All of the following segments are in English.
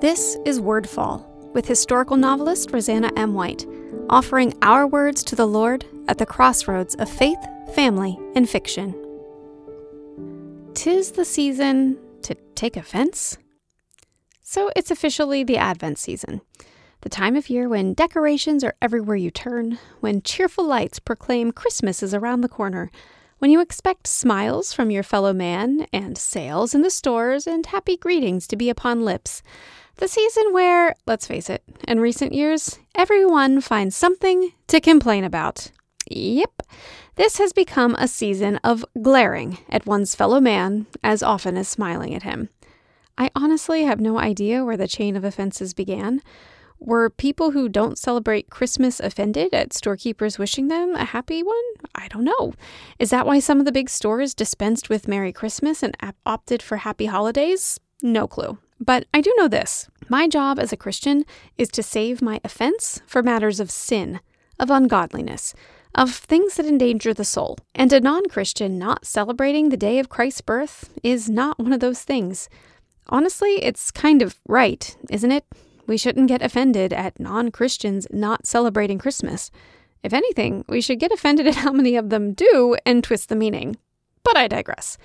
This is Wordfall with historical novelist Roseanna M. White, offering our words to the Lord at the crossroads of faith, family, and fiction. Tis the season to take offense. So it's officially the Advent season, the time of year when decorations are everywhere you turn, when cheerful lights proclaim Christmas is around the corner, when you expect smiles from your fellow man, and sales in the stores, and happy greetings to be upon lips. The season where, let's face it, in recent years, everyone finds something to complain about. Yep, this has become a season of glaring at one's fellow man as often as smiling at him. I honestly have no idea where the chain of offenses began. Were people who don't celebrate Christmas offended at storekeepers wishing them a happy one? I don't know. Is that why some of the big stores dispensed with Merry Christmas and opted for Happy Holidays? No clue. But I do know this my job as a Christian is to save my offense for matters of sin, of ungodliness, of things that endanger the soul. And a non Christian not celebrating the day of Christ's birth is not one of those things. Honestly, it's kind of right, isn't it? We shouldn't get offended at non Christians not celebrating Christmas. If anything, we should get offended at how many of them do and twist the meaning. But I digress.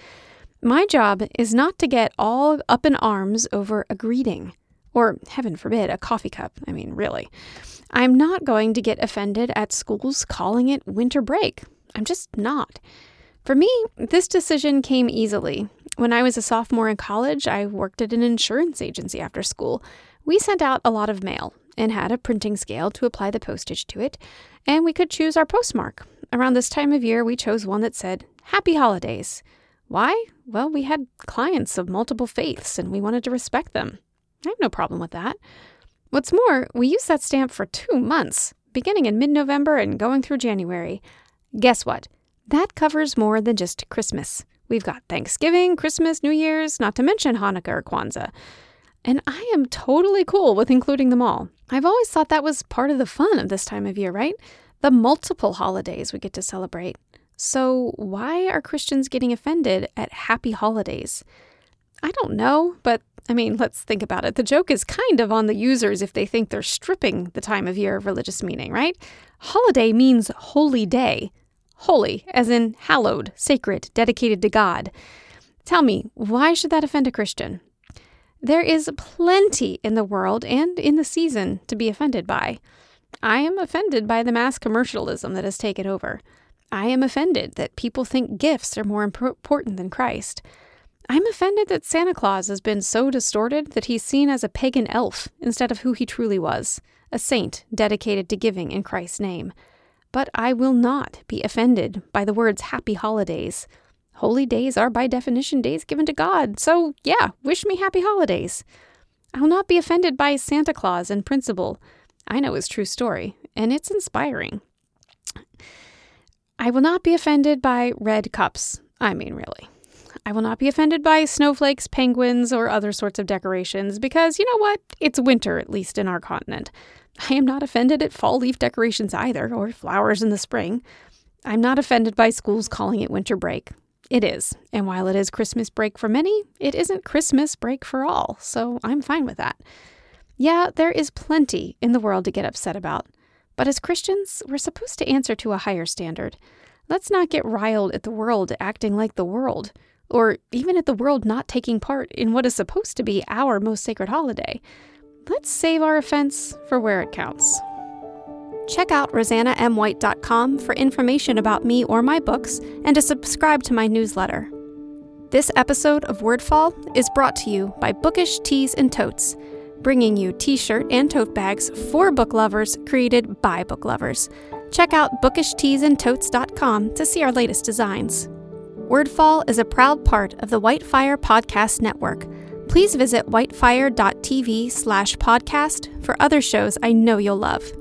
My job is not to get all up in arms over a greeting, or heaven forbid, a coffee cup. I mean, really. I'm not going to get offended at schools calling it winter break. I'm just not. For me, this decision came easily. When I was a sophomore in college, I worked at an insurance agency after school. We sent out a lot of mail and had a printing scale to apply the postage to it, and we could choose our postmark. Around this time of year, we chose one that said, Happy Holidays. Why? Well, we had clients of multiple faiths and we wanted to respect them. I have no problem with that. What's more, we used that stamp for two months, beginning in mid November and going through January. Guess what? That covers more than just Christmas. We've got Thanksgiving, Christmas, New Year's, not to mention Hanukkah or Kwanzaa. And I am totally cool with including them all. I've always thought that was part of the fun of this time of year, right? The multiple holidays we get to celebrate. So, why are Christians getting offended at happy holidays? I don't know, but I mean, let's think about it. The joke is kind of on the users if they think they're stripping the time of year of religious meaning, right? Holiday means holy day. Holy, as in hallowed, sacred, dedicated to God. Tell me, why should that offend a Christian? There is plenty in the world and in the season to be offended by. I am offended by the mass commercialism that has taken over. I am offended that people think gifts are more important than Christ. I'm offended that Santa Claus has been so distorted that he's seen as a pagan elf instead of who he truly was a saint dedicated to giving in Christ's name. But I will not be offended by the words happy holidays Holy days are by definition days given to God, so yeah, wish me happy holidays. I'll not be offended by Santa Claus in principle. I know his true story, and it's inspiring. I will not be offended by red cups. I mean, really. I will not be offended by snowflakes, penguins, or other sorts of decorations because, you know what? It's winter, at least in our continent. I am not offended at fall leaf decorations either, or flowers in the spring. I'm not offended by schools calling it winter break. It is. And while it is Christmas break for many, it isn't Christmas break for all. So I'm fine with that. Yeah, there is plenty in the world to get upset about. But as Christians, we're supposed to answer to a higher standard. Let's not get riled at the world acting like the world, or even at the world not taking part in what is supposed to be our most sacred holiday. Let's save our offense for where it counts. Check out roseannamwhite.com for information about me or my books and to subscribe to my newsletter. This episode of Wordfall is brought to you by Bookish Tees and Totes, bringing you t shirt and tote bags for book lovers created by book lovers. Check out bookishteesandtotes.com to see our latest designs. Wordfall is a proud part of the Whitefire Podcast Network. Please visit whitefire.tv slash podcast for other shows I know you'll love.